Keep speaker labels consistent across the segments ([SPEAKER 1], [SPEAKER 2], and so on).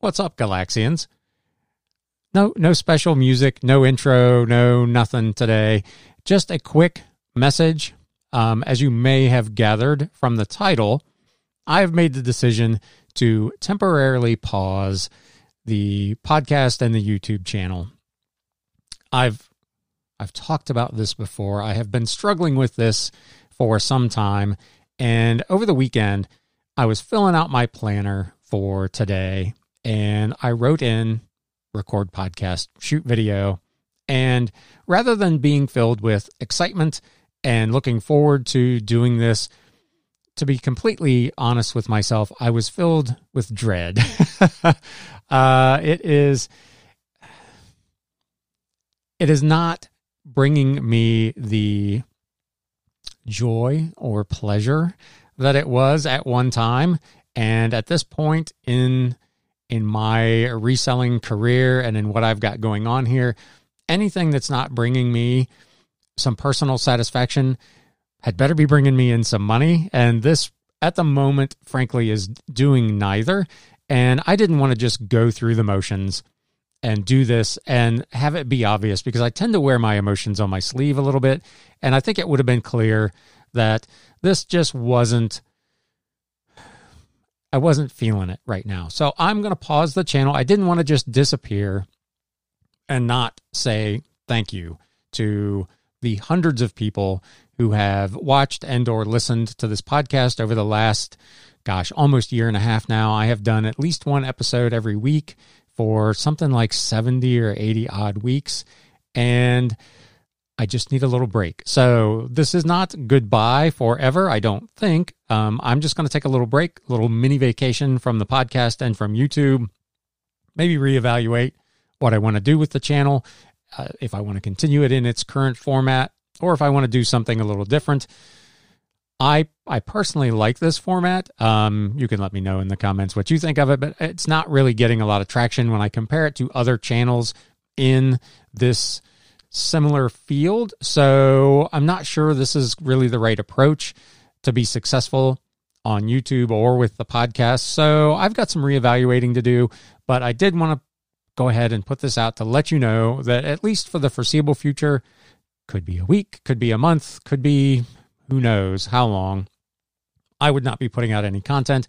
[SPEAKER 1] What's up, Galaxians? No, no special music, no intro, no nothing today. Just a quick message. Um, as you may have gathered from the title, I have made the decision to temporarily pause the podcast and the YouTube channel. I've I've talked about this before. I have been struggling with this for some time, and over the weekend, I was filling out my planner for today and I wrote in record podcast, shoot video. And rather than being filled with excitement and looking forward to doing this, to be completely honest with myself, I was filled with dread. uh, it is, it is not bringing me the joy or pleasure that it was at one time. And at this point in in my reselling career and in what I've got going on here, anything that's not bringing me some personal satisfaction had better be bringing me in some money. And this, at the moment, frankly, is doing neither. And I didn't want to just go through the motions and do this and have it be obvious because I tend to wear my emotions on my sleeve a little bit. And I think it would have been clear that this just wasn't I wasn't feeling it right now. So I'm going to pause the channel. I didn't want to just disappear and not say thank you to the hundreds of people who have watched and or listened to this podcast over the last gosh, almost year and a half now. I have done at least one episode every week for something like 70 or 80 odd weeks and I just need a little break. So this is not goodbye forever, I don't think. Um, I'm just going to take a little break, a little mini vacation from the podcast and from YouTube. Maybe reevaluate what I want to do with the channel, uh, if I want to continue it in its current format, or if I want to do something a little different. I I personally like this format. Um, you can let me know in the comments what you think of it, but it's not really getting a lot of traction when I compare it to other channels in this similar field. So I'm not sure this is really the right approach to be successful on YouTube or with the podcast. So I've got some reevaluating to do, but I did want to go ahead and put this out to let you know that at least for the foreseeable future, could be a week, could be a month, could be who knows how long. I would not be putting out any content.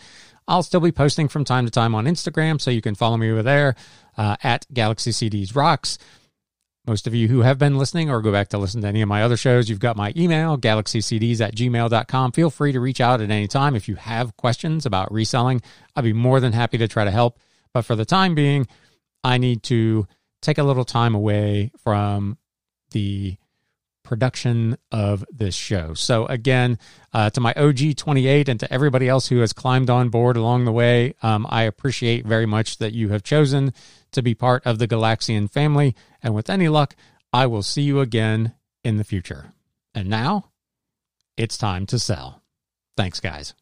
[SPEAKER 1] I'll still be posting from time to time on Instagram, so you can follow me over there uh, at Galaxy CDs Rocks. Most of you who have been listening or go back to listen to any of my other shows, you've got my email, galaxycds at gmail.com. Feel free to reach out at any time if you have questions about reselling. I'd be more than happy to try to help. But for the time being, I need to take a little time away from the production of this show. So, again, uh, to my OG 28 and to everybody else who has climbed on board along the way, um, I appreciate very much that you have chosen to be part of the Galaxian family. And with any luck, I will see you again in the future. And now it's time to sell. Thanks, guys.